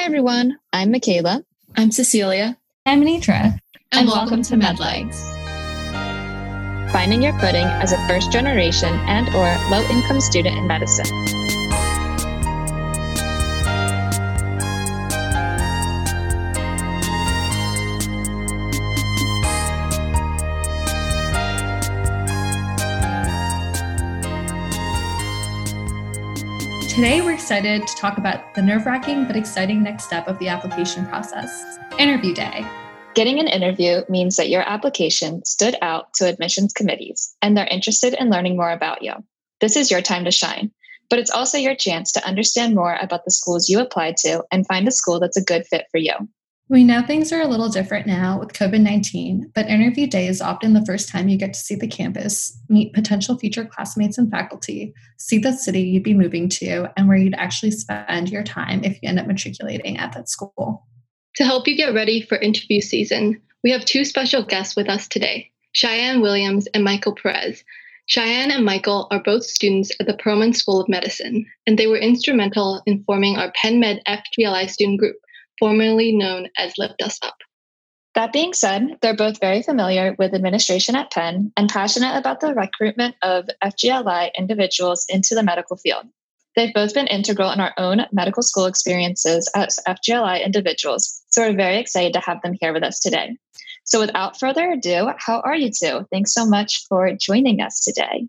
Hi, everyone. I'm Michaela. I'm Cecilia. I'm Anitra. And, and welcome, welcome, to MedLegs. Finding your footing as a first generation and or low income student in medicine. Today, we're excited to talk about the nerve wracking but exciting next step of the application process interview day. Getting an interview means that your application stood out to admissions committees and they're interested in learning more about you. This is your time to shine, but it's also your chance to understand more about the schools you applied to and find a school that's a good fit for you. We know things are a little different now with COVID 19, but interview day is often the first time you get to see the campus, meet potential future classmates and faculty, see the city you'd be moving to, and where you'd actually spend your time if you end up matriculating at that school. To help you get ready for interview season, we have two special guests with us today Cheyenne Williams and Michael Perez. Cheyenne and Michael are both students at the Perelman School of Medicine, and they were instrumental in forming our Penn Med FGLI student group formerly known as Lift Us Up. That being said, they're both very familiar with administration at Penn and passionate about the recruitment of FGLI individuals into the medical field. They've both been integral in our own medical school experiences as FGLI individuals, so we're very excited to have them here with us today. So, without further ado, how are you two? Thanks so much for joining us today.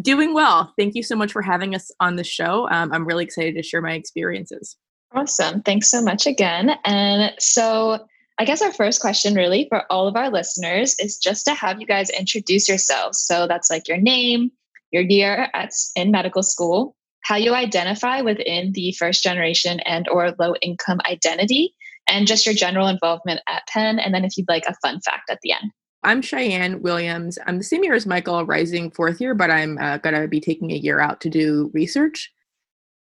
Doing well. Thank you so much for having us on the show. Um, I'm really excited to share my experiences. Awesome. Thanks so much again. And so, I guess our first question, really, for all of our listeners, is just to have you guys introduce yourselves. So that's like your name, your year at in medical school, how you identify within the first generation and or low income identity, and just your general involvement at Penn. And then if you'd like a fun fact at the end. I'm Cheyenne Williams. I'm the same year as Michael, rising fourth year, but I'm uh, going to be taking a year out to do research.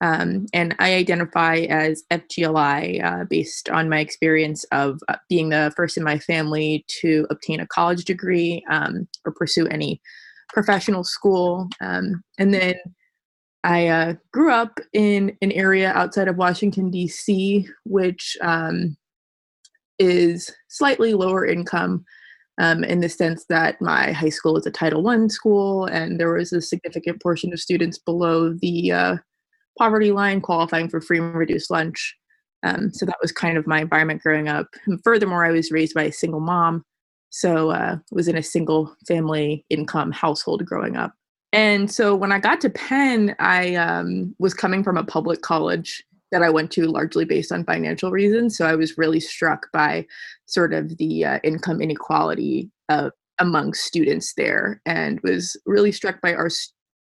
Um, and I identify as FGLI uh, based on my experience of uh, being the first in my family to obtain a college degree um, or pursue any professional school. Um, and then I uh, grew up in an area outside of Washington, D.C., which um, is slightly lower income. Um, in the sense that my high school is a Title One school, and there was a significant portion of students below the uh, poverty line, qualifying for free and reduced lunch. Um, so that was kind of my environment growing up. And furthermore, I was raised by a single mom, so uh, was in a single family income household growing up. And so when I got to Penn, I um, was coming from a public college that I went to largely based on financial reasons. So I was really struck by sort of the uh, income inequality uh, among students there and was really struck by our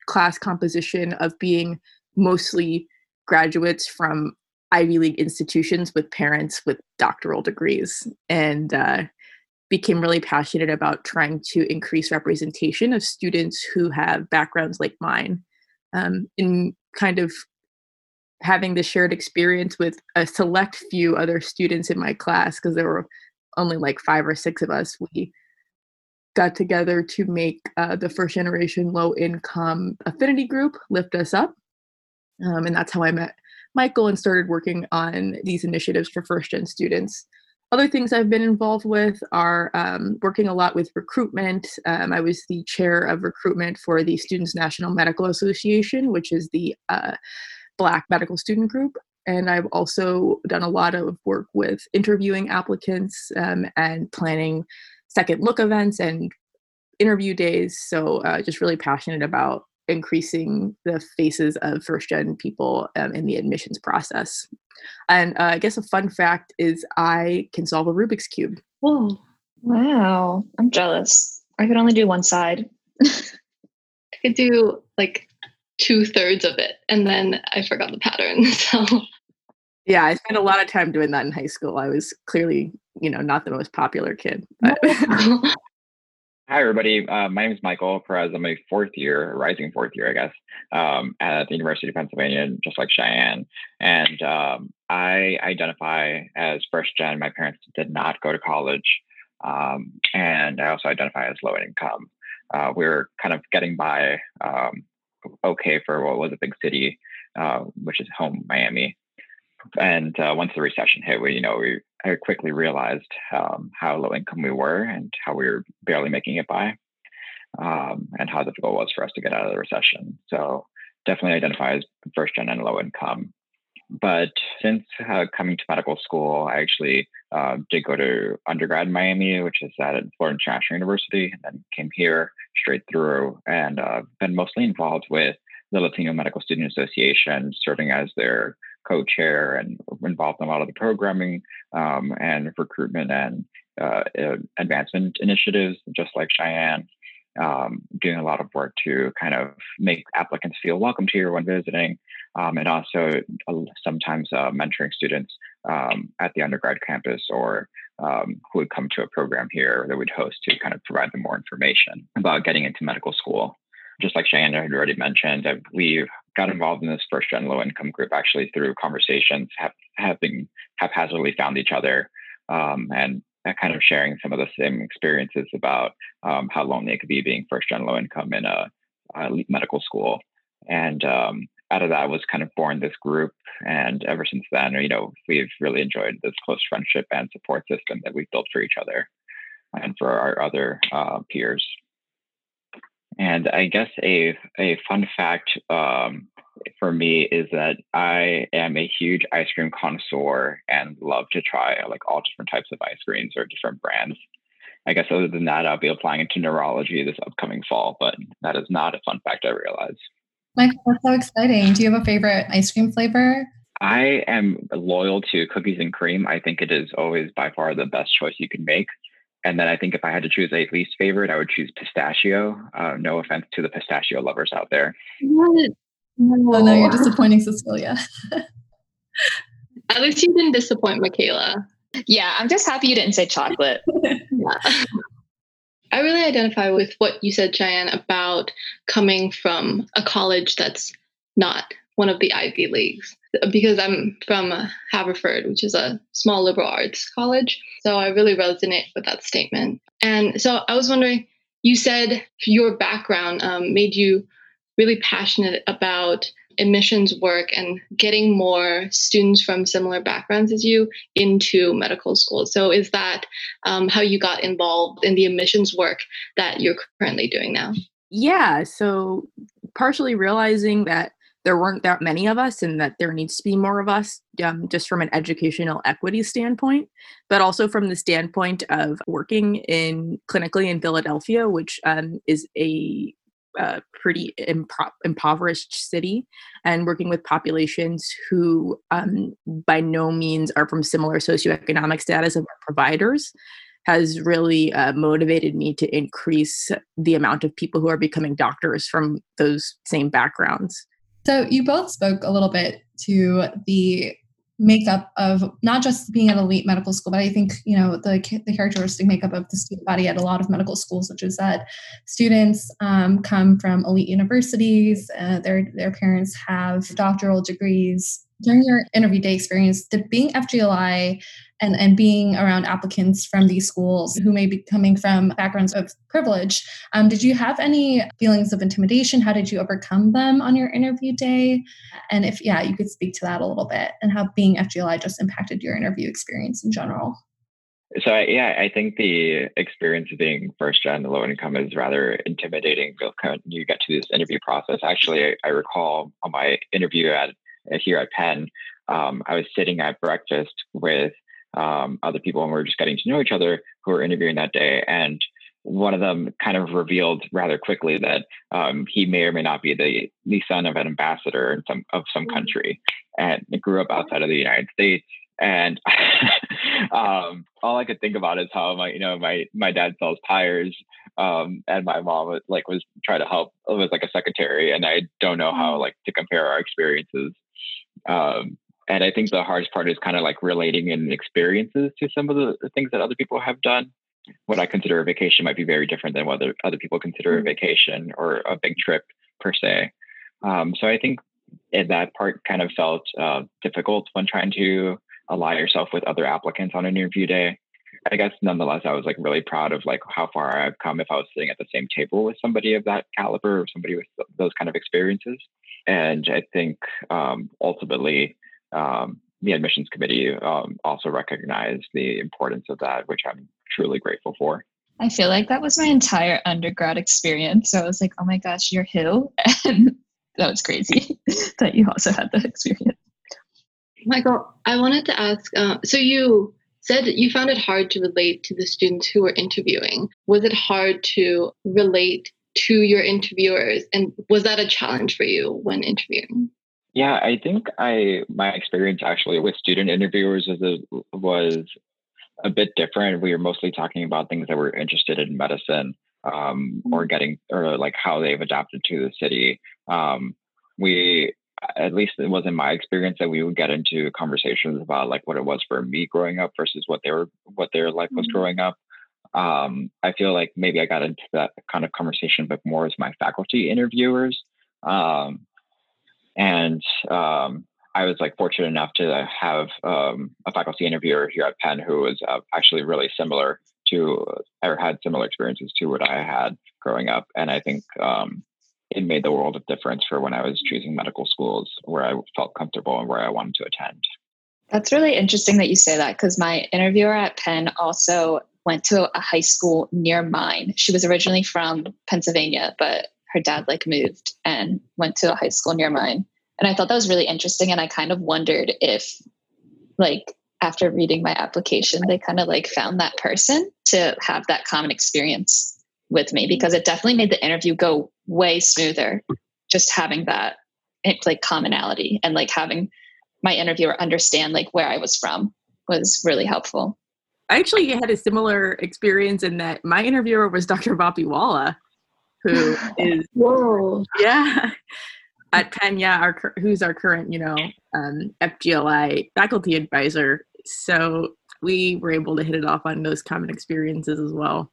class composition of being mostly graduates from Ivy League institutions with parents with doctoral degrees and uh, became really passionate about trying to increase representation of students who have backgrounds like mine. Um, in kind of having the shared experience with a select few other students in my class because there were only like five or six of us we got together to make uh, the first generation low income affinity group lift us up um, and that's how I met Michael and started working on these initiatives for first gen students. Other things I've been involved with are um, working a lot with recruitment. Um, I was the chair of recruitment for the Students National Medical Association, which is the uh, Black medical student group. And I've also done a lot of work with interviewing applicants um, and planning second look events and interview days. So, uh, just really passionate about increasing the faces of first gen people um, in the admissions process. And uh, I guess a fun fact is I can solve a Rubik's Cube. Whoa. Wow. I'm jealous. I could only do one side. I could do like two thirds of it and then I forgot the pattern. So yeah, I spent a lot of time doing that in high school. I was clearly, you know, not the most popular kid. But Hi, everybody. Uh, my name is Michael Perez. I'm a fourth year, rising fourth year, I guess, um, at the University of Pennsylvania, just like Cheyenne. And um, I identify as first gen. My parents did not go to college. Um, and I also identify as low income. Uh, we are kind of getting by um, okay for what was a big city, uh, which is home, Miami and uh, once the recession hit, we you know we quickly realized um, how low income we were and how we were barely making it by, um, and how difficult it was for us to get out of the recession. So definitely identify as first gen and low income. But since uh, coming to medical school, I actually uh, did go to undergrad in Miami, which is at Florida International University, and then came here straight through and uh, been mostly involved with the Latino Medical Student Association, serving as their co-chair and involved in a lot of the programming um, and recruitment and uh, advancement initiatives, just like Cheyenne. Um, doing a lot of work to kind of make applicants feel welcome here when visiting, um, and also uh, sometimes uh, mentoring students um, at the undergrad campus or um, who would come to a program here that we'd host to kind of provide them more information about getting into medical school just like Cheyenne had already mentioned, we got involved in this first gen low income group actually through conversations, have, having haphazardly found each other, um, and kind of sharing some of the same experiences about um, how lonely it could be being first gen low income in a, a medical school. And um, out of that was kind of born this group. And ever since then, you know, we've really enjoyed this close friendship and support system that we've built for each other and for our other uh, peers. And I guess a a fun fact um, for me is that I am a huge ice cream connoisseur and love to try like all different types of ice creams or different brands. I guess other than that, I'll be applying it to neurology this upcoming fall, but that is not a fun fact I realize. Michael, that's so exciting. Do you have a favorite ice cream flavor? I am loyal to cookies and cream. I think it is always by far the best choice you can make. And then I think if I had to choose a least favorite, I would choose pistachio. Uh, no offense to the pistachio lovers out there. What? No. Oh, no, you're disappointing Cecilia. At least you didn't disappoint Michaela. Yeah, I'm just happy you didn't say chocolate. yeah. I really identify with what you said, Cheyenne, about coming from a college that's not one of the Ivy Leagues because I'm from Haverford, which is a small liberal arts college. So I really resonate with that statement. And so I was wondering, you said your background um, made you really passionate about admissions work and getting more students from similar backgrounds as you into medical school. So, is that um, how you got involved in the admissions work that you're currently doing now? Yeah. So, partially realizing that there weren't that many of us and that there needs to be more of us um, just from an educational equity standpoint but also from the standpoint of working in clinically in philadelphia which um, is a uh, pretty impro- impoverished city and working with populations who um, by no means are from similar socioeconomic status of providers has really uh, motivated me to increase the amount of people who are becoming doctors from those same backgrounds so you both spoke a little bit to the makeup of not just being at elite medical school, but I think you know the the characteristic makeup of the student body at a lot of medical schools, which is that students um, come from elite universities. Uh, their their parents have doctoral degrees. During your interview day experience, did being FGLI and, and being around applicants from these schools who may be coming from backgrounds of privilege. Um, did you have any feelings of intimidation? How did you overcome them on your interview day? And if, yeah, you could speak to that a little bit and how being FGLI just impacted your interview experience in general. So yeah, I think the experience of being first gen low income is rather intimidating. You get to this interview process. Actually, I, I recall on my interview at here at Penn, um, I was sitting at breakfast with um, other people and we are just getting to know each other who were interviewing that day. And one of them kind of revealed rather quickly that um, he may or may not be the, the son of an ambassador in some of some mm. country and grew up outside of the United States. And um, all I could think about is how my, you know, my my dad sells tires, um, and my mom was, like was trying to help was like a secretary, and I don't know how mm. like to compare our experiences. Um, and I think the hardest part is kind of like relating in experiences to some of the, things that other people have done. What I consider a vacation might be very different than what other, other people consider a mm-hmm. vacation or a big trip per se. Um, so I think that part kind of felt uh, difficult when trying to ally yourself with other applicants on an interview day. I guess nonetheless, I was like really proud of like how far I've come if I was sitting at the same table with somebody of that caliber or somebody with those kind of experiences. And I think um, ultimately, um, the admissions committee um, also recognized the importance of that, which I'm truly grateful for. I feel like that was my entire undergrad experience. So I was like, oh my gosh, you're who? And that was crazy that you also had that experience. Michael, I wanted to ask uh, so you said you found it hard to relate to the students who were interviewing. Was it hard to relate to your interviewers? And was that a challenge for you when interviewing? Yeah, I think I my experience actually with student interviewers was a, was a bit different. We were mostly talking about things that were interested in medicine um, or mm-hmm. getting or like how they've adapted to the city. Um, we at least it was in my experience that we would get into conversations about like what it was for me growing up versus what they were what their life was mm-hmm. growing up. Um, I feel like maybe I got into that kind of conversation, but more as my faculty interviewers. Um, and um, I was like fortunate enough to have um, a faculty interviewer here at Penn who was uh, actually really similar to or had similar experiences to what I had growing up, and I think um, it made the world of difference for when I was choosing medical schools where I felt comfortable and where I wanted to attend. That's really interesting that you say that because my interviewer at Penn also went to a high school near mine. She was originally from Pennsylvania, but her dad like moved and went to a high school near mine. And I thought that was really interesting. And I kind of wondered if, like, after reading my application, they kind of like found that person to have that common experience with me because it definitely made the interview go way smoother just having that eh, like commonality and like having my interviewer understand like where I was from was really helpful. I actually had a similar experience in that my interviewer was Dr. Vapiwala, who is whoa yeah at Penn, yeah, our who's our current you know um, FGLI faculty advisor. So we were able to hit it off on those common experiences as well.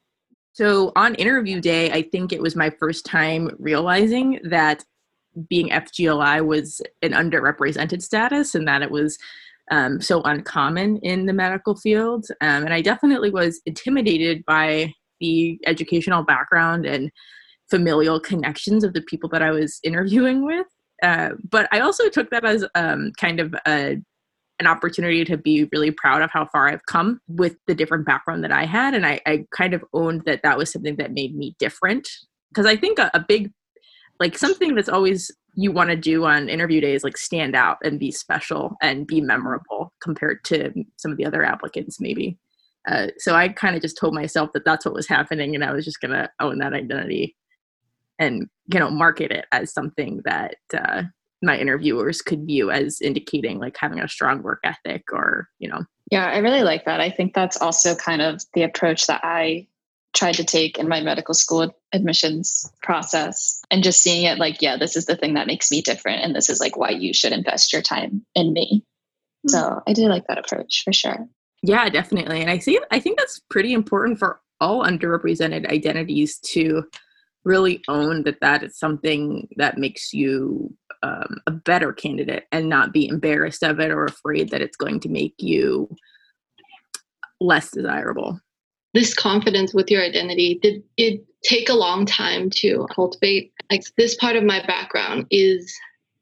So on interview day, I think it was my first time realizing that being FGLI was an underrepresented status and that it was um, so uncommon in the medical field. Um, and I definitely was intimidated by the educational background and familial connections of the people that I was interviewing with. Uh, but I also took that as um, kind of a, an opportunity to be really proud of how far I've come with the different background that I had. And I, I kind of owned that that was something that made me different. Because I think a, a big, like something that's always you want to do on interview days, like stand out and be special and be memorable compared to some of the other applicants, maybe. Uh, so I kind of just told myself that that's what was happening, and I was just gonna own that identity and you know market it as something that uh, my interviewers could view as indicating like having a strong work ethic or you know. Yeah i really like that. I think that's also kind of the approach that i tried to take in my medical school admissions process and just seeing it like yeah this is the thing that makes me different and this is like why you should invest your time in me. Mm-hmm. so i do like that approach for sure. Yeah definitely. And i see i think that's pretty important for all underrepresented identities to really own that that is something that makes you um, a better candidate and not be embarrassed of it or afraid that it's going to make you less desirable. This confidence with your identity did it take a long time to cultivate? Like this part of my background is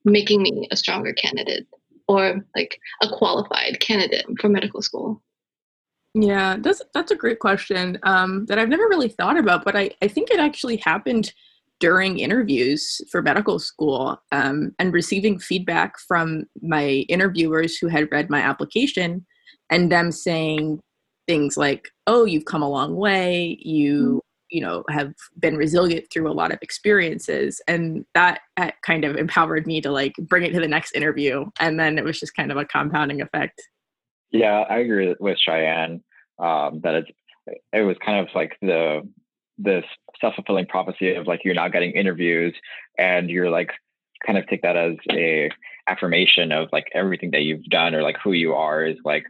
making me a stronger candidate or like a qualified candidate for medical school yeah, that's that's a great question um, that I've never really thought about, but I, I think it actually happened during interviews for medical school um, and receiving feedback from my interviewers who had read my application and them saying things like, "Oh, you've come a long way. You mm-hmm. you know have been resilient through a lot of experiences," and that, that kind of empowered me to like bring it to the next interview, and then it was just kind of a compounding effect. Yeah, I agree with Cheyenne um, that it's it was kind of like the this self fulfilling prophecy of like you're not getting interviews and you're like kind of take that as a affirmation of like everything that you've done or like who you are is like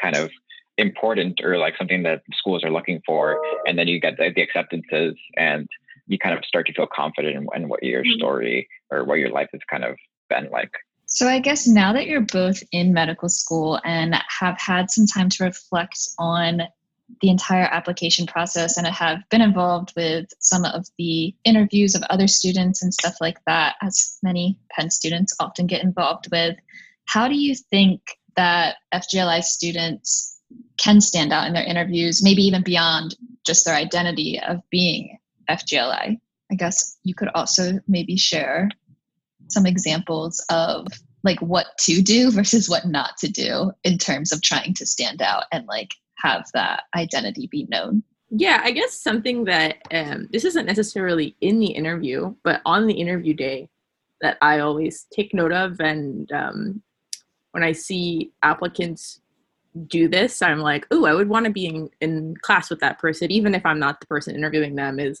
kind of important or like something that schools are looking for and then you get the, the acceptances and you kind of start to feel confident in, in what your mm-hmm. story or what your life has kind of been like so, I guess now that you're both in medical school and have had some time to reflect on the entire application process and have been involved with some of the interviews of other students and stuff like that, as many Penn students often get involved with, how do you think that FGLI students can stand out in their interviews, maybe even beyond just their identity of being FGLI? I guess you could also maybe share some examples of like what to do versus what not to do in terms of trying to stand out and like have that identity be known. Yeah, I guess something that um, this isn't necessarily in the interview, but on the interview day that I always take note of. And um, when I see applicants do this, I'm like, oh, I would want to be in, in class with that person, even if I'm not the person interviewing them, is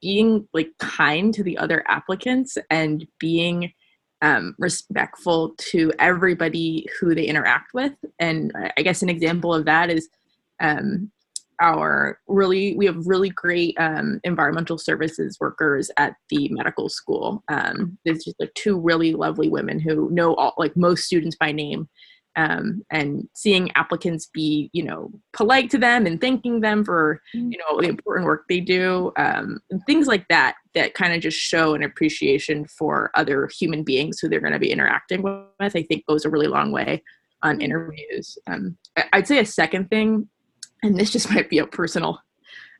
being like kind to the other applicants and being um, respectful to everybody who they interact with. And I guess an example of that is um, our really we have really great um, environmental services workers at the medical school um, there's just like two really lovely women who know all like most students by name um, and seeing applicants be you know polite to them and thanking them for mm. you know the important work they do um, things like that that kind of just show an appreciation for other human beings who they're going to be interacting with i think goes a really long way on interviews um, i'd say a second thing and this just might be a personal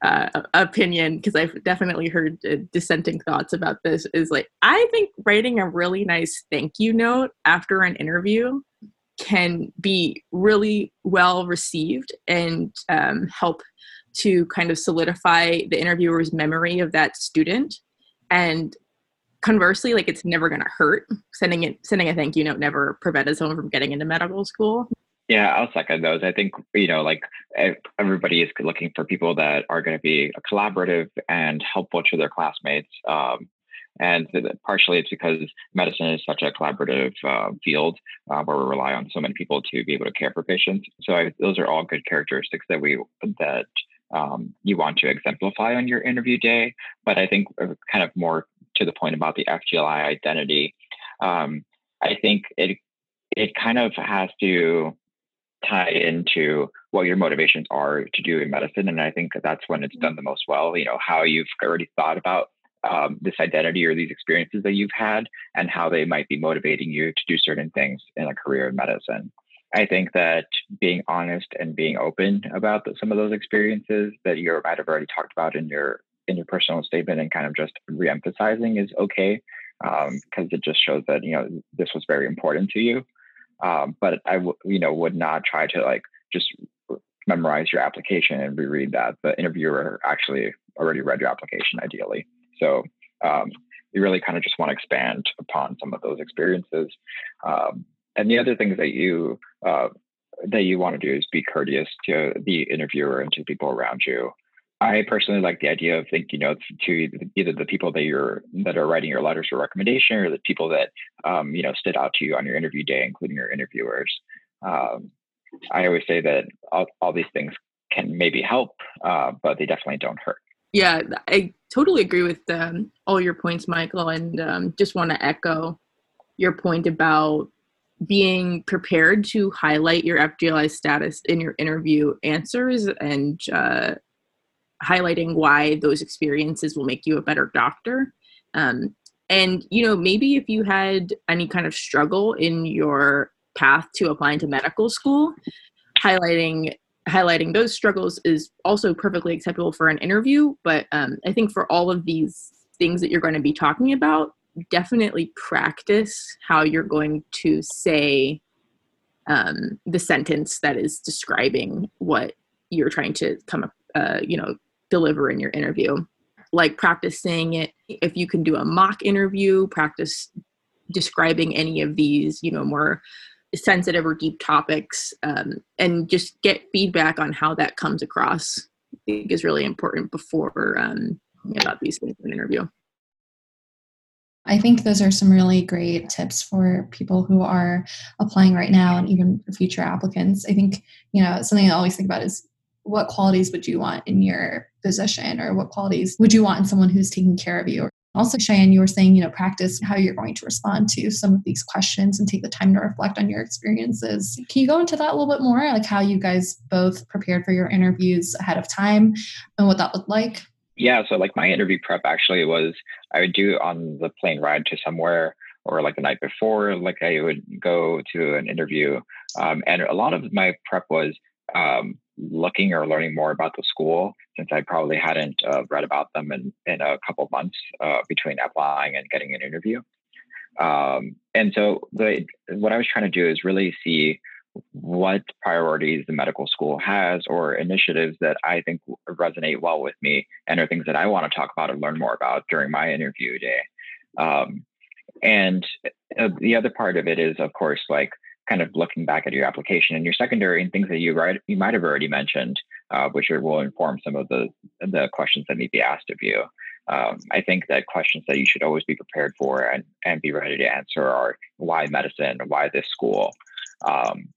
uh, opinion because I've definitely heard uh, dissenting thoughts about this is like I think writing a really nice thank you note after an interview can be really well received and um, help to kind of solidify the interviewer's memory of that student and conversely like it's never going to hurt sending it sending a thank you note never prevented someone from getting into medical school yeah, I'll second those. I think, you know, like everybody is looking for people that are going to be collaborative and helpful to their classmates. Um, and partially it's because medicine is such a collaborative uh, field uh, where we rely on so many people to be able to care for patients. So I, those are all good characteristics that we that um, you want to exemplify on your interview day. But I think uh, kind of more to the point about the FGLI identity, um, I think it it kind of has to tie into what your motivations are to do in medicine. And I think that's when it's done the most well, you know, how you've already thought about um, this identity or these experiences that you've had and how they might be motivating you to do certain things in a career in medicine. I think that being honest and being open about the, some of those experiences that you might have already talked about in your in your personal statement and kind of just reemphasizing is okay because um, it just shows that you know this was very important to you um, but I, w- you know, would not try to like just memorize your application and reread that. The interviewer actually already read your application, ideally. So um, you really kind of just want to expand upon some of those experiences. Um, and the other things that you uh, that you want to do is be courteous to the interviewer and to people around you. I personally like the idea of thank you notes to either the people that you're that are writing your letters of recommendation or the people that um, you know stood out to you on your interview day, including your interviewers. Um, I always say that all, all these things can maybe help, uh, but they definitely don't hurt. Yeah, I totally agree with um, all your points, Michael, and um, just want to echo your point about being prepared to highlight your FGLI status in your interview answers and uh, highlighting why those experiences will make you a better doctor. Um, and, you know, maybe if you had any kind of struggle in your path to applying to medical school, highlighting highlighting those struggles is also perfectly acceptable for an interview. But um, I think for all of these things that you're going to be talking about, definitely practice how you're going to say um, the sentence that is describing what you're trying to come up, uh, you know, deliver in your interview. Like practice saying it, if you can do a mock interview, practice describing any of these, you know, more sensitive or deep topics, um, and just get feedback on how that comes across. I think is really important before um, about these things in an interview. I think those are some really great tips for people who are applying right now and even future applicants. I think, you know, something I always think about is what qualities would you want in your position or what qualities would you want in someone who's taking care of you also cheyenne you were saying you know practice how you're going to respond to some of these questions and take the time to reflect on your experiences can you go into that a little bit more like how you guys both prepared for your interviews ahead of time and what that looked like yeah so like my interview prep actually was i would do on the plane ride to somewhere or like the night before, like I would go to an interview. Um, and a lot of my prep was um, looking or learning more about the school since I probably hadn't uh, read about them in, in a couple months uh, between applying and getting an interview. Um, and so the, what I was trying to do is really see what priorities the medical school has or initiatives that I think resonate well with me and are things that I want to talk about and learn more about during my interview day. Um, and uh, the other part of it is, of course, like kind of looking back at your application and your secondary and things that you write, you might have already mentioned, uh, which will inform some of the the questions that may be asked of you. Um, I think that questions that you should always be prepared for and, and be ready to answer are why medicine, why this school, um,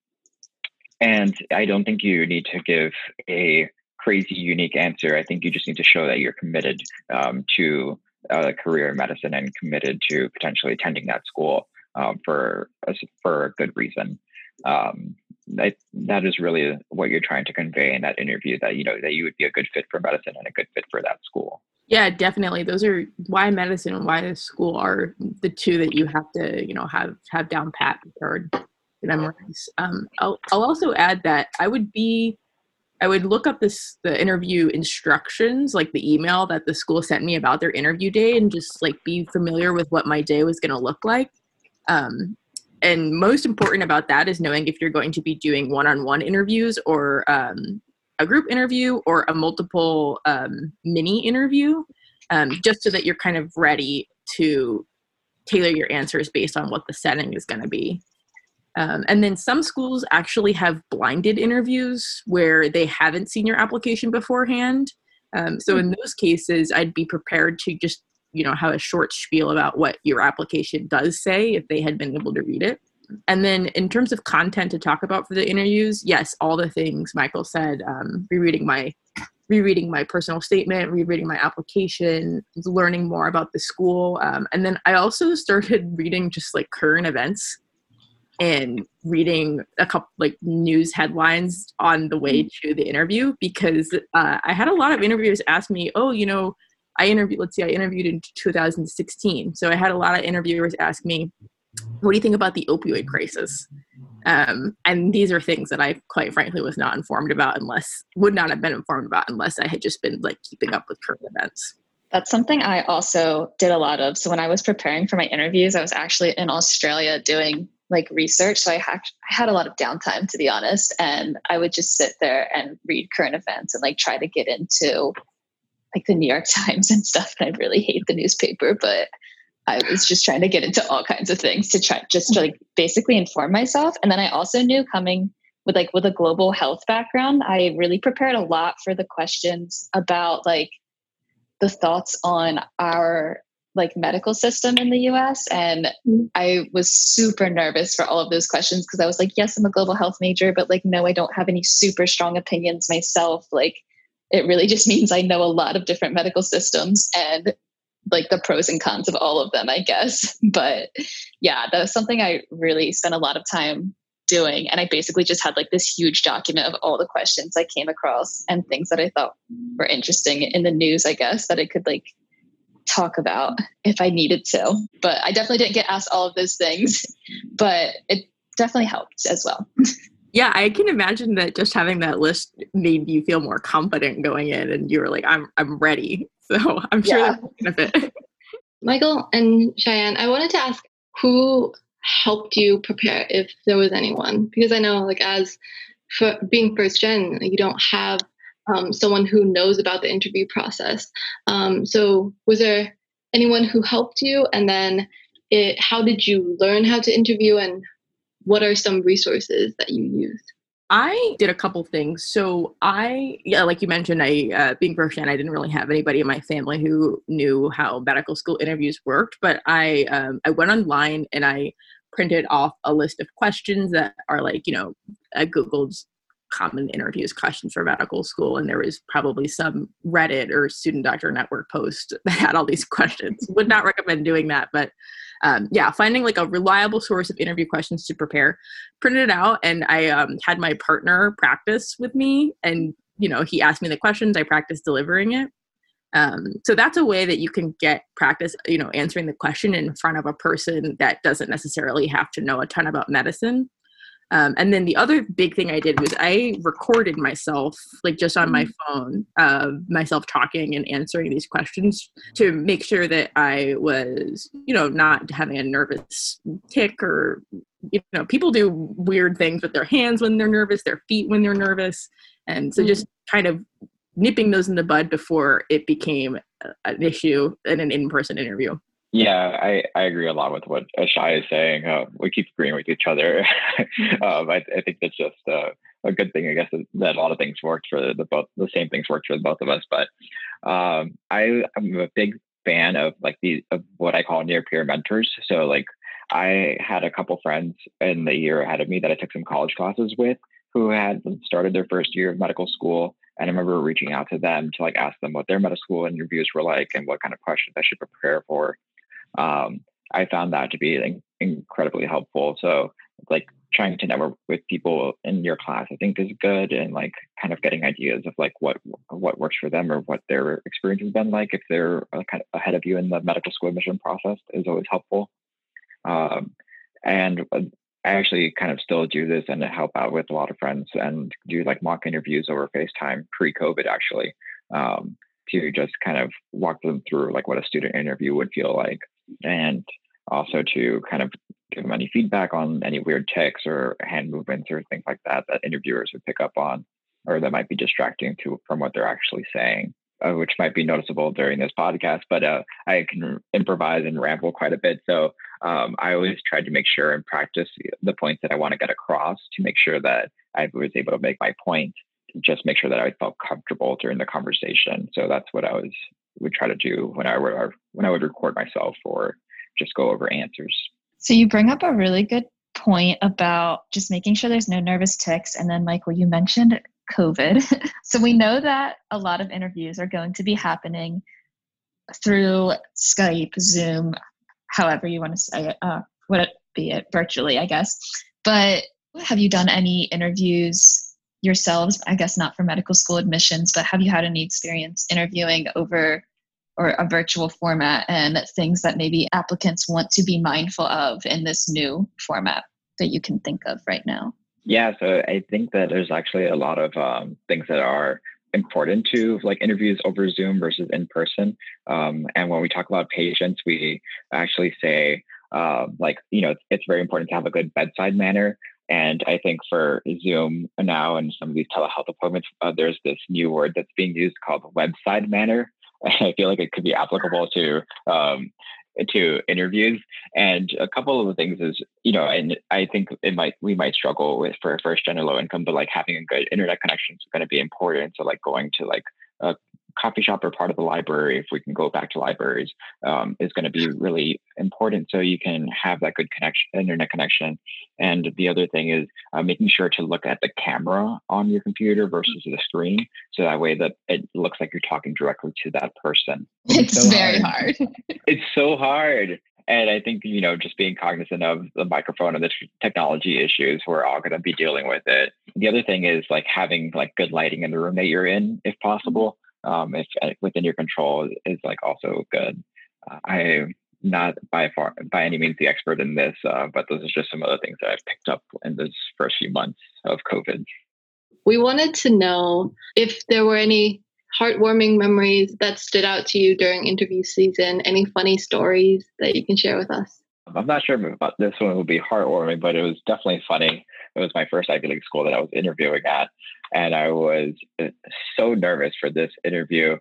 and I don't think you need to give a crazy unique answer. I think you just need to show that you're committed um, to a career in medicine and committed to potentially attending that school um, for a, for a good reason. Um, that that is really what you're trying to convey in that interview. That you know that you would be a good fit for medicine and a good fit for that school. Yeah, definitely. Those are why medicine and why this school are the two that you have to you know have have down pat prepared memorize. Um, I'll, I'll also add that I would be, I would look up this the interview instructions, like the email that the school sent me about their interview day, and just like be familiar with what my day was going to look like. Um, and most important about that is knowing if you're going to be doing one-on-one interviews or um, a group interview or a multiple um, mini interview, um, just so that you're kind of ready to tailor your answers based on what the setting is going to be. Um, and then some schools actually have blinded interviews where they haven't seen your application beforehand. Um, so in those cases, I'd be prepared to just you know have a short spiel about what your application does say if they had been able to read it. And then in terms of content to talk about for the interviews, yes, all the things Michael said, um, rereading my rereading my personal statement, rereading my application, learning more about the school. Um, and then I also started reading just like current events and reading a couple like news headlines on the way mm-hmm. to the interview because uh, I had a lot of interviewers ask me, "Oh, you know, I interviewed. Let's see, I interviewed in 2016, so I had a lot of interviewers ask me, "What do you think about the opioid crisis?" Um, and these are things that I quite frankly was not informed about unless would not have been informed about unless I had just been like keeping up with current events. That's something I also did a lot of. So when I was preparing for my interviews, I was actually in Australia doing like research. So I had I had a lot of downtime to be honest, and I would just sit there and read current events and like try to get into like the New York Times and stuff. And I really hate the newspaper, but I was just trying to get into all kinds of things to try just to like basically inform myself. And then I also knew coming with like with a global health background, I really prepared a lot for the questions about like the thoughts on our like medical system in the US. And mm-hmm. I was super nervous for all of those questions because I was like, yes, I'm a global health major, but like, no, I don't have any super strong opinions myself. Like, it really just means I know a lot of different medical systems and like the pros and cons of all of them, I guess. But yeah, that was something I really spent a lot of time doing. And I basically just had like this huge document of all the questions I came across and things that I thought were interesting in the news, I guess, that I could like talk about if I needed to. But I definitely didn't get asked all of those things, but it definitely helped as well. Yeah, I can imagine that just having that list made you feel more confident going in and you were like, I'm I'm ready. So I'm sure yeah. that's a benefit. Michael and Cheyenne, I wanted to ask who helped you prepare if there was anyone? Because I know like as for being first gen, you don't have um, someone who knows about the interview process. Um, so, was there anyone who helped you? And then, it, how did you learn how to interview, and what are some resources that you used? I did a couple things. So I, yeah, like you mentioned, I uh, being gen, I didn't really have anybody in my family who knew how medical school interviews worked. But I, um, I went online and I printed off a list of questions that are like, you know, I googled common interviews questions for medical school and there was probably some reddit or student doctor network post that had all these questions would not recommend doing that but um, yeah finding like a reliable source of interview questions to prepare printed it out and i um, had my partner practice with me and you know he asked me the questions i practiced delivering it Um, so that's a way that you can get practice, you know, answering the question in front of a person that doesn't necessarily have to know a ton about medicine. Um, and then the other big thing I did was I recorded myself, like just on my mm-hmm. phone, uh, myself talking and answering these questions to make sure that I was, you know, not having a nervous tick or, you know, people do weird things with their hands when they're nervous, their feet when they're nervous. And so just mm-hmm. kind of nipping those in the bud before it became an issue in an in-person interview. Yeah, I, I agree a lot with what Ashai is saying. Uh, we keep agreeing with each other. um, I, I, think that's just uh, a good thing. I guess that a lot of things worked for the both. The same things worked for the both of us. But um, I am a big fan of like the of what I call near peer mentors. So like I had a couple friends in the year ahead of me that I took some college classes with who had started their first year of medical school and I remember reaching out to them to like ask them what their medical school interviews were like and what kind of questions I should prepare for. Um, I found that to be incredibly helpful. So like trying to network with people in your class, I think is good, and like kind of getting ideas of like what what works for them or what their experience has been like if they're uh, kind of ahead of you in the medical school admission process is always helpful. Um, and uh, I actually kind of still do this and help out with a lot of friends and do like mock interviews over FaceTime pre-COVID actually um, to just kind of walk them through like what a student interview would feel like and also to kind of give them any feedback on any weird ticks or hand movements or things like that that interviewers would pick up on or that might be distracting to from what they're actually saying uh, which might be noticeable during this podcast, but uh, I can improvise and ramble quite a bit. So um, I always tried to make sure and practice the points that I want to get across to make sure that I was able to make my point. Just make sure that I felt comfortable during the conversation. So that's what I was would try to do when I would when I would record myself or just go over answers. So you bring up a really good point about just making sure there's no nervous tics. And then, Michael, you mentioned COVID. so we know that a lot of interviews are going to be happening through Skype, Zoom, however you want to say it, uh, would it be it virtually, I guess. But have you done any interviews yourselves? I guess not for medical school admissions, but have you had any experience interviewing over or a virtual format and things that maybe applicants want to be mindful of in this new format that you can think of right now? Yeah, so I think that there's actually a lot of um, things that are important to like interviews over Zoom versus in person. Um, and when we talk about patients, we actually say uh, like you know it's, it's very important to have a good bedside manner. And I think for Zoom now and some of these telehealth appointments, uh, there's this new word that's being used called webside manner. I feel like it could be applicable to um, to interviews. And a couple of the things is, you know, and I think it might we might struggle with for first gen or low income, but like having a good internet connection is going to be important. So like going to like a coffee shop or part of the library, if we can go back to libraries, um, is going to be really important. So you can have that good connection, internet connection. And the other thing is uh, making sure to look at the camera on your computer versus the screen, so that way that it looks like you're talking directly to that person. It's, it's so very hard. hard. it's so hard. And I think, you know, just being cognizant of the microphone and the technology issues, we're all going to be dealing with it. The other thing is like having like good lighting in the room that you're in, if possible um, if uh, within your control is like also good. Uh, I'm not by far by any means the expert in this, uh, but those are just some other things that I've picked up in this first few months of COVID. We wanted to know if there were any heartwarming memories that stood out to you during interview season. Any funny stories that you can share with us? I'm not sure if this one will be heartwarming, but it was definitely funny. It was my first Ivy League school that I was interviewing at, and I was uh, so nervous for this interview.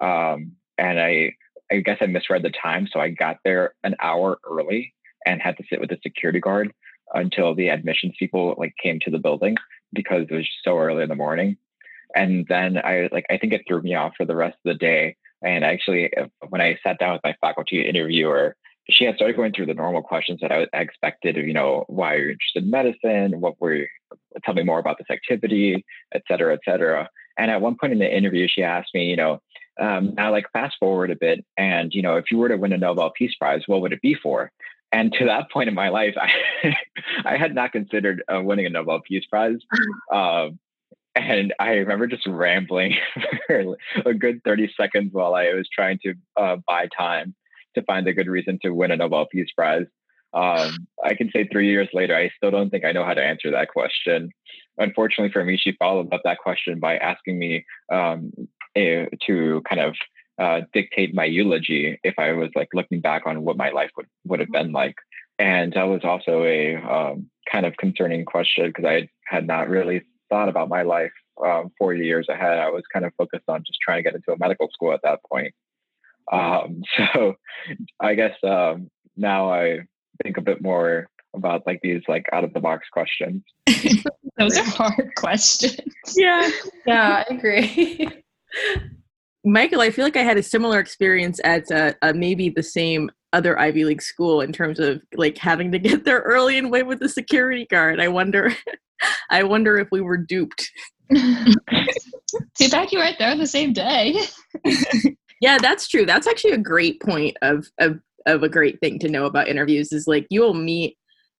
Um, and I, I guess I misread the time, so I got there an hour early and had to sit with the security guard until the admissions people like came to the building because it was so early in the morning. And then I like I think it threw me off for the rest of the day. And actually, when I sat down with my faculty interviewer, she had started going through the normal questions that I, expected. You know, why are you interested in medicine? What were you, tell me more about this activity, et cetera, et cetera. And at one point in the interview, she asked me, you know, um, now like fast forward a bit, and you know, if you were to win a Nobel Peace Prize, what would it be for? And to that point in my life, I I had not considered uh, winning a Nobel Peace Prize. Um, and I remember just rambling for a good 30 seconds while I was trying to uh, buy time to find a good reason to win a Nobel Peace Prize. Um, I can say three years later, I still don't think I know how to answer that question. Unfortunately for me, she followed up that question by asking me um, a, to kind of uh, dictate my eulogy if I was like looking back on what my life would, would have been like. And that was also a um, kind of concerning question because I had not really thought about my life um, 40 years ahead. I was kind of focused on just trying to get into a medical school at that point. Um, so I guess um, now I think a bit more about like these like out of the box questions. Those are hard questions. Yeah. Yeah, I agree. Michael, I feel like I had a similar experience at uh, uh, maybe the same other Ivy League school in terms of like having to get there early and wait with the security guard. I wonder, I wonder if we were duped. Too bad you weren't there the same day. Yeah, that's true. That's actually a great point of of of a great thing to know about interviews is like you'll meet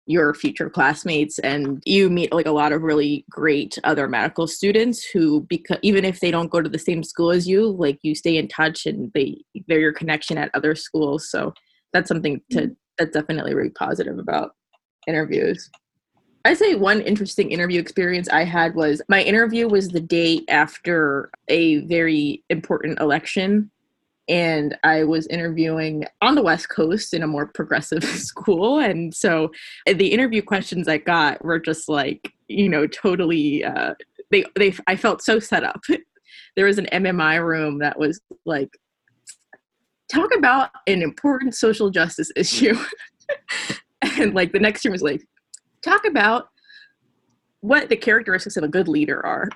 your future classmates and you meet like a lot of really great other medical students who because even if they don't go to the same school as you like you stay in touch and they they're your connection at other schools so that's something to mm-hmm. that's definitely really positive about interviews i say one interesting interview experience i had was my interview was the day after a very important election and I was interviewing on the West Coast in a more progressive school. And so uh, the interview questions I got were just like, you know, totally, uh, they, they, I felt so set up. there was an MMI room that was like, talk about an important social justice issue. and like the next room was like, talk about what the characteristics of a good leader are.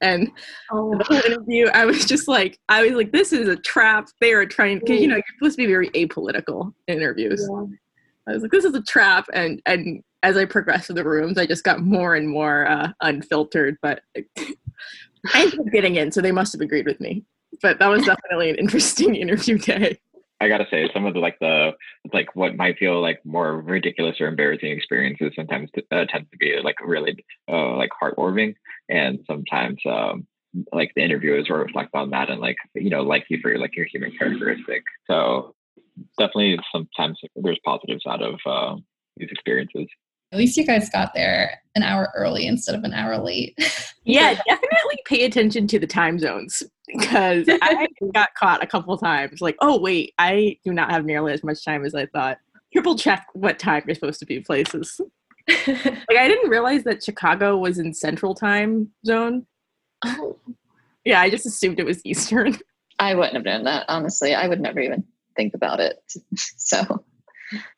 And oh. the whole interview, I was just like, I was like, this is a trap. They are trying because you know you're supposed to be very apolitical in interviews. Yeah. I was like, this is a trap. And and as I progressed through the rooms, I just got more and more uh, unfiltered. But I ended up getting in, so they must have agreed with me. But that was definitely an interesting interview day. I gotta say, some of the like the like what might feel like more ridiculous or embarrassing experiences sometimes uh, tends to be like really uh, like heartwarming, and sometimes um, like the interviewers will reflect on that and like you know like you for like your human characteristic. So definitely, sometimes there's positives out of uh, these experiences. At least you guys got there an hour early instead of an hour late. yeah, definitely pay attention to the time zones because I got caught a couple times. Like, oh wait, I do not have nearly as much time as I thought. Triple check what time you're supposed to be places. like I didn't realize that Chicago was in Central Time Zone. Oh, yeah, I just assumed it was Eastern. I wouldn't have known that honestly. I would never even think about it. So,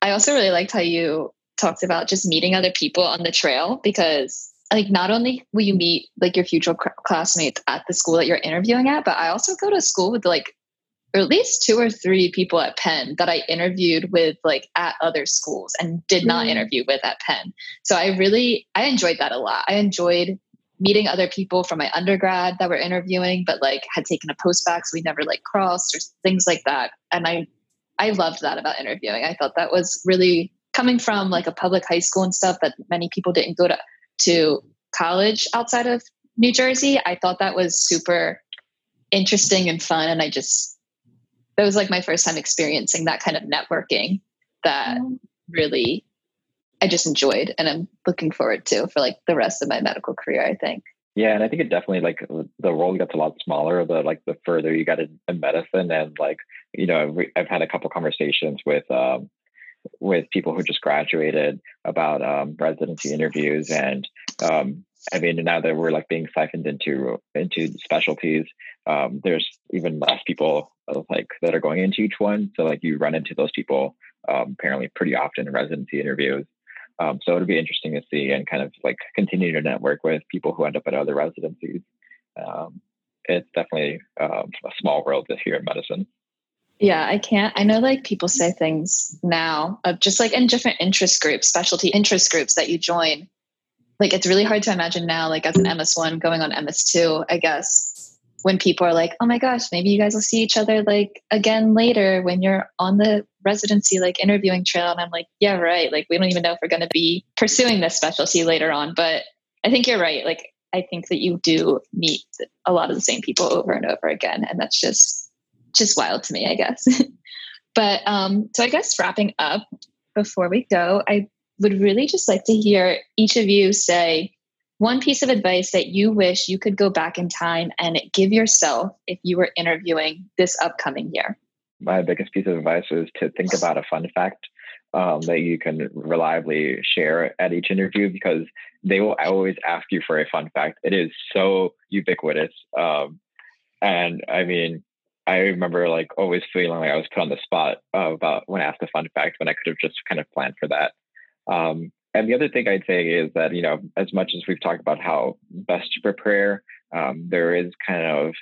I also really liked how you talked about just meeting other people on the trail because like not only will you meet like your future classmates at the school that you're interviewing at but i also go to school with like or at least two or three people at penn that i interviewed with like at other schools and did not mm. interview with at penn. So i really i enjoyed that a lot. I enjoyed meeting other people from my undergrad that were interviewing but like had taken a post-bac so we never like crossed or things like that. And i i loved that about interviewing. I thought that was really coming from like a public high school and stuff that many people didn't go to to college outside of New Jersey, I thought that was super interesting and fun. And I just, that was like my first time experiencing that kind of networking that mm-hmm. really I just enjoyed and I'm looking forward to for like the rest of my medical career, I think. Yeah, and I think it definitely like the role gets a lot smaller the like the further you get in medicine and like you know I've had a couple conversations with um, with people who just graduated about um, residency interviews and um, I mean now that we're like being siphoned into into specialties um, there's even less people like that are going into each one. So like you run into those people um, apparently pretty often in residency interviews. Um, so it'll be interesting to see and kind of like continue to network with people who end up at other residencies. Um, it's definitely a small world here in medicine yeah, I can't. I know like people say things now of just like in different interest groups, specialty interest groups that you join. Like it's really hard to imagine now, like as an MS1 going on MS2, I guess, when people are like, oh my gosh, maybe you guys will see each other like again later when you're on the residency like interviewing trail. And I'm like, yeah, right. Like we don't even know if we're going to be pursuing this specialty later on. But I think you're right. Like I think that you do meet a lot of the same people over and over again. And that's just just wild to me, I guess. but um, so I guess wrapping up before we go, I would really just like to hear each of you say one piece of advice that you wish you could go back in time and give yourself if you were interviewing this upcoming year. My biggest piece of advice is to think about a fun fact um, that you can reliably share at each interview because they will always ask you for a fun fact. It is so ubiquitous. Um, and I mean, I remember like always feeling like I was put on the spot uh, about when asked a fun fact when I could have just kind of planned for that. Um, and the other thing I'd say is that, you know, as much as we've talked about how best to prepare, um, there is kind of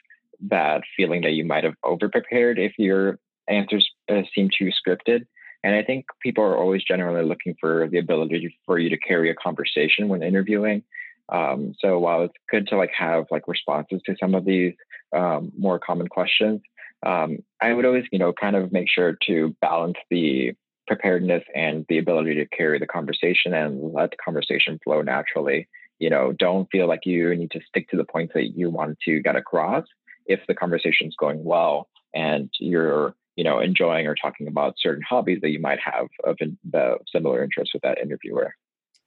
that feeling that you might have over prepared if your answers uh, seem too scripted. And I think people are always generally looking for the ability for you to carry a conversation when interviewing. Um, so while it's good to like have like responses to some of these um, more common questions, um, I would always, you know, kind of make sure to balance the preparedness and the ability to carry the conversation and let the conversation flow naturally. You know, don't feel like you need to stick to the points that you want to get across if the conversation is going well and you're you know enjoying or talking about certain hobbies that you might have of in, the similar interest with that interviewer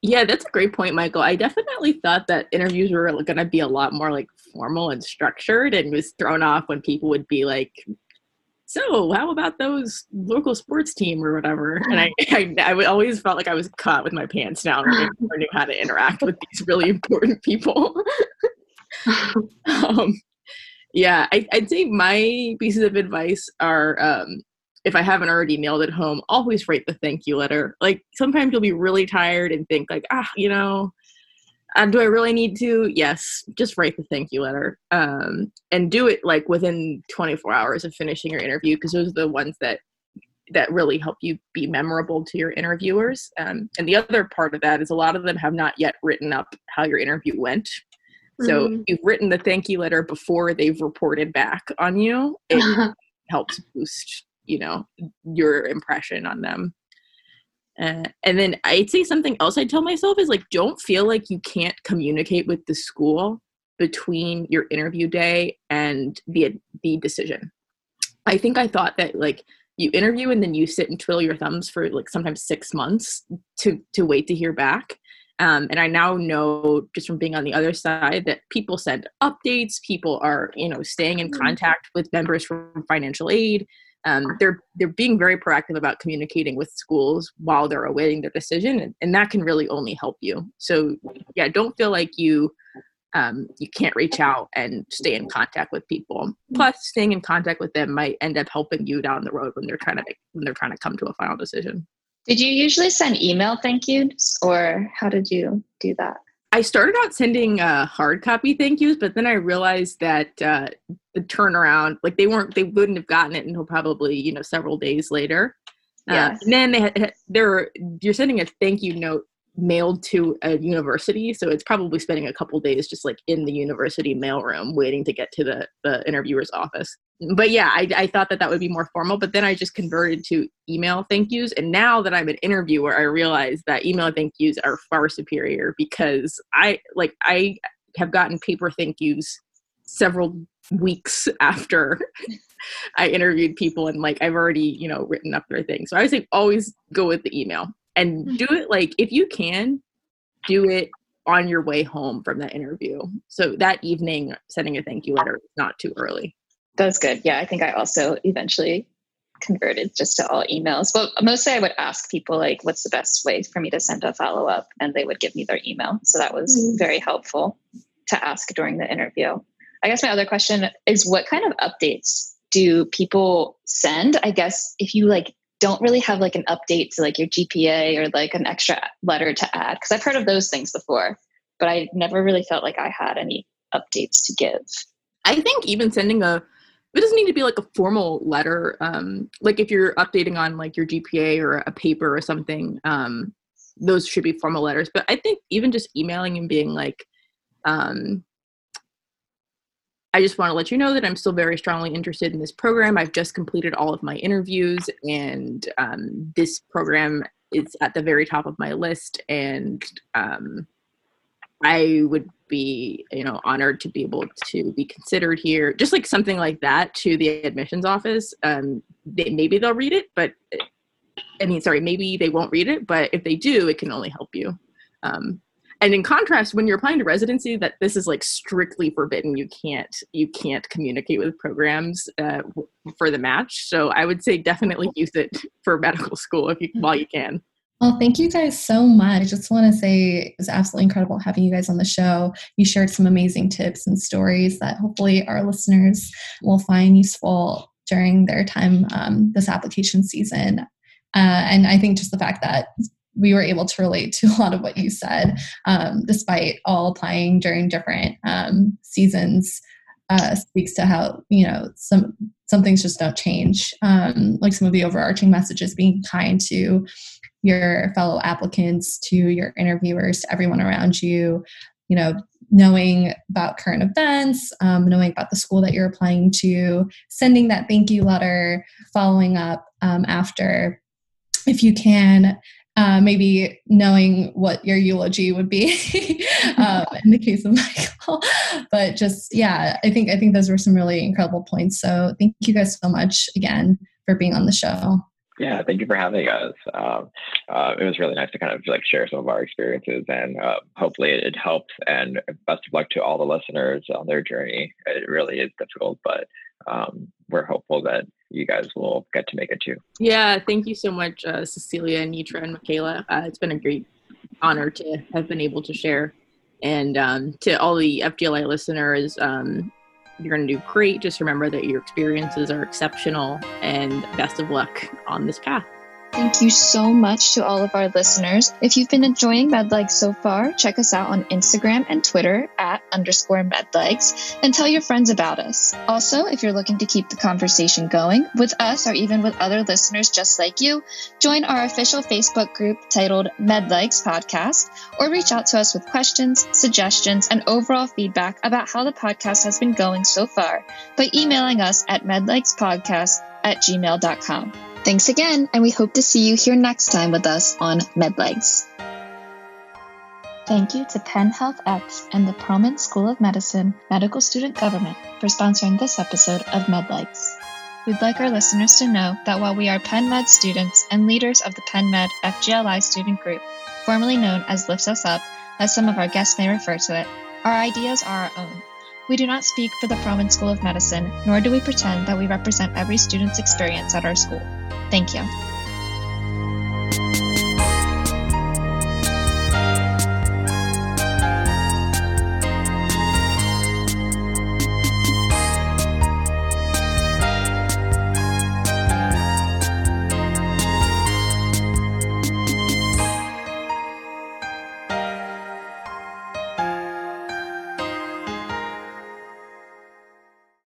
yeah that's a great point michael. I definitely thought that interviews were going to be a lot more like formal and structured and was thrown off when people would be like so how about those local sports team or whatever? And i i, I always felt like i was caught with my pants down I knew how to interact with these really important people. Um, yeah I, would say my pieces of advice are um, if i haven't already nailed it home always write the thank you letter like sometimes you'll be really tired and think like ah you know uh, do I really need to? Yes, just write the thank you letter um, and do it like within 24 hours of finishing your interview because those are the ones that that really help you be memorable to your interviewers. Um, and the other part of that is a lot of them have not yet written up how your interview went. So mm-hmm. you've written the thank you letter before they've reported back on you. It helps boost, you know, your impression on them. Uh, and then I'd say something else I tell myself is like, don't feel like you can't communicate with the school between your interview day and the the decision. I think I thought that like you interview and then you sit and twiddle your thumbs for like sometimes six months to to wait to hear back. Um, and I now know just from being on the other side that people send updates. People are you know staying in mm-hmm. contact with members from financial aid um, they're they're being very proactive about communicating with schools while they're awaiting their decision and, and that can really only help you. So yeah don't feel like you um, you can't reach out and stay in contact with people. Plus staying in contact with them might end up helping you down the road when they're trying to make, when they're trying to come to a final decision. Did you usually send email thank yous or how did you do that I started out sending uh, hard copy thank yous, but then I realized that uh, the turnaround, like they weren't, they wouldn't have gotten it until probably you know several days later. Yeah. Uh, and then they had, there, you're sending a thank you note mailed to a university so it's probably spending a couple days just like in the university mailroom waiting to get to the, the interviewer's office but yeah I, I thought that that would be more formal but then i just converted to email thank yous. And now that i'm an interviewer i realize that email thank yous are far superior because i like i have gotten paper thank yous several weeks after i interviewed people and like i've already you know written up their thing so i would say always go with the email and mm-hmm. do it like if you can do it on your way home from that interview. So that evening sending a thank you letter is not too early that's good. Yeah i think i also eventually converted just to all emails. But mostly i would ask people like what's the best way for me to send a follow-up and they would give me their email. So that was mm-hmm. very helpful to ask during the interview. I guess my other question is what kind of updates do people send? I guess if you like don't really have like an update to like your GPA or like an extra letter to add because I've heard of those things before, but I never really felt like I had any updates to give. I think even sending a it doesn't need to be like a formal letter. Um, like if you're updating on like your GPA or a paper or something, um, those should be formal letters. But I think even just emailing and being like, um, I just want to let you know that I'm still very strongly interested in this program. I've just completed all of my interviews, and um, this program is at the very top of my list. And um, I would be, you know, honored to be able to be considered here, just like something like that to the admissions office. Um, they, maybe they'll read it, but I mean, sorry, maybe they won't read it, but if they do, it can only help you. Um, and in contrast when you're applying to residency that this is like strictly forbidden you can't you can't communicate with programs uh, for the match so i would say definitely use it for medical school if you while you can well, thank you guys so much. I just want to say it was absolutely incredible having you guys on the show. You shared some amazing tips and stories that hopefully our listeners will find useful during their time um, this application season. Uh, and I think just the fact that we were able to relate to a lot of what you said, um, despite all applying during different um, seasons. Uh, speaks to how you know some some things just don't change. Um, like some of the overarching messages, being kind to your fellow applicants, to your interviewers, to everyone around you. You know, knowing about current events, um, knowing about the school that you're applying to, sending that thank you letter, following up um, after if you can uh, maybe knowing what your eulogy would be um, in the case of Michael. But just yeah, I think I think those were some really incredible points. So thank you guys so much again for being on the show. Yeah, thank you for having us. Um, uh, it was really nice to kind of like share some of our experiences, and uh, hopefully it, helps. And best of luck to all the listeners on their journey. It really is difficult, but um, we're hopeful that you guys will get to make it too. Yeah, thank you so much, uh, Cecilia, Nitra, and Michaela. Uh, it's been a great honor to have been able to share. And um, to all the FGLI listeners, um, you're going to do great. Just remember that your experiences are exceptional and best of luck on this path. Thank you so much to all of our listeners. If you've been enjoying MedLegs so far, check us out on Instagram and Twitter at underscore MedLegs and tell your friends about us. Also, if you're looking to keep the conversation going with us or even with other listeners just like you, join our official Facebook group titled MedLegs Podcast or reach out to us with questions, suggestions, and overall feedback about how the podcast has been going so far by emailing us at medlegspodcast at gmail.com. Thanks again, and we hope to see you here next time with us on MedLegs. Thank you to Penn Health X and the Perelman School of Medicine Medical Student Government for sponsoring this episode of MedLegs. We'd like our listeners to know that while we are Penn Med students and leaders of the Penn Med FGLI student group, formerly known as Lifts Us Up, as some of our guests may refer to it, our ideas are our own. We do not speak for the Perelman School of Medicine, nor do we pretend that we represent every student's experience at our school. Thank you.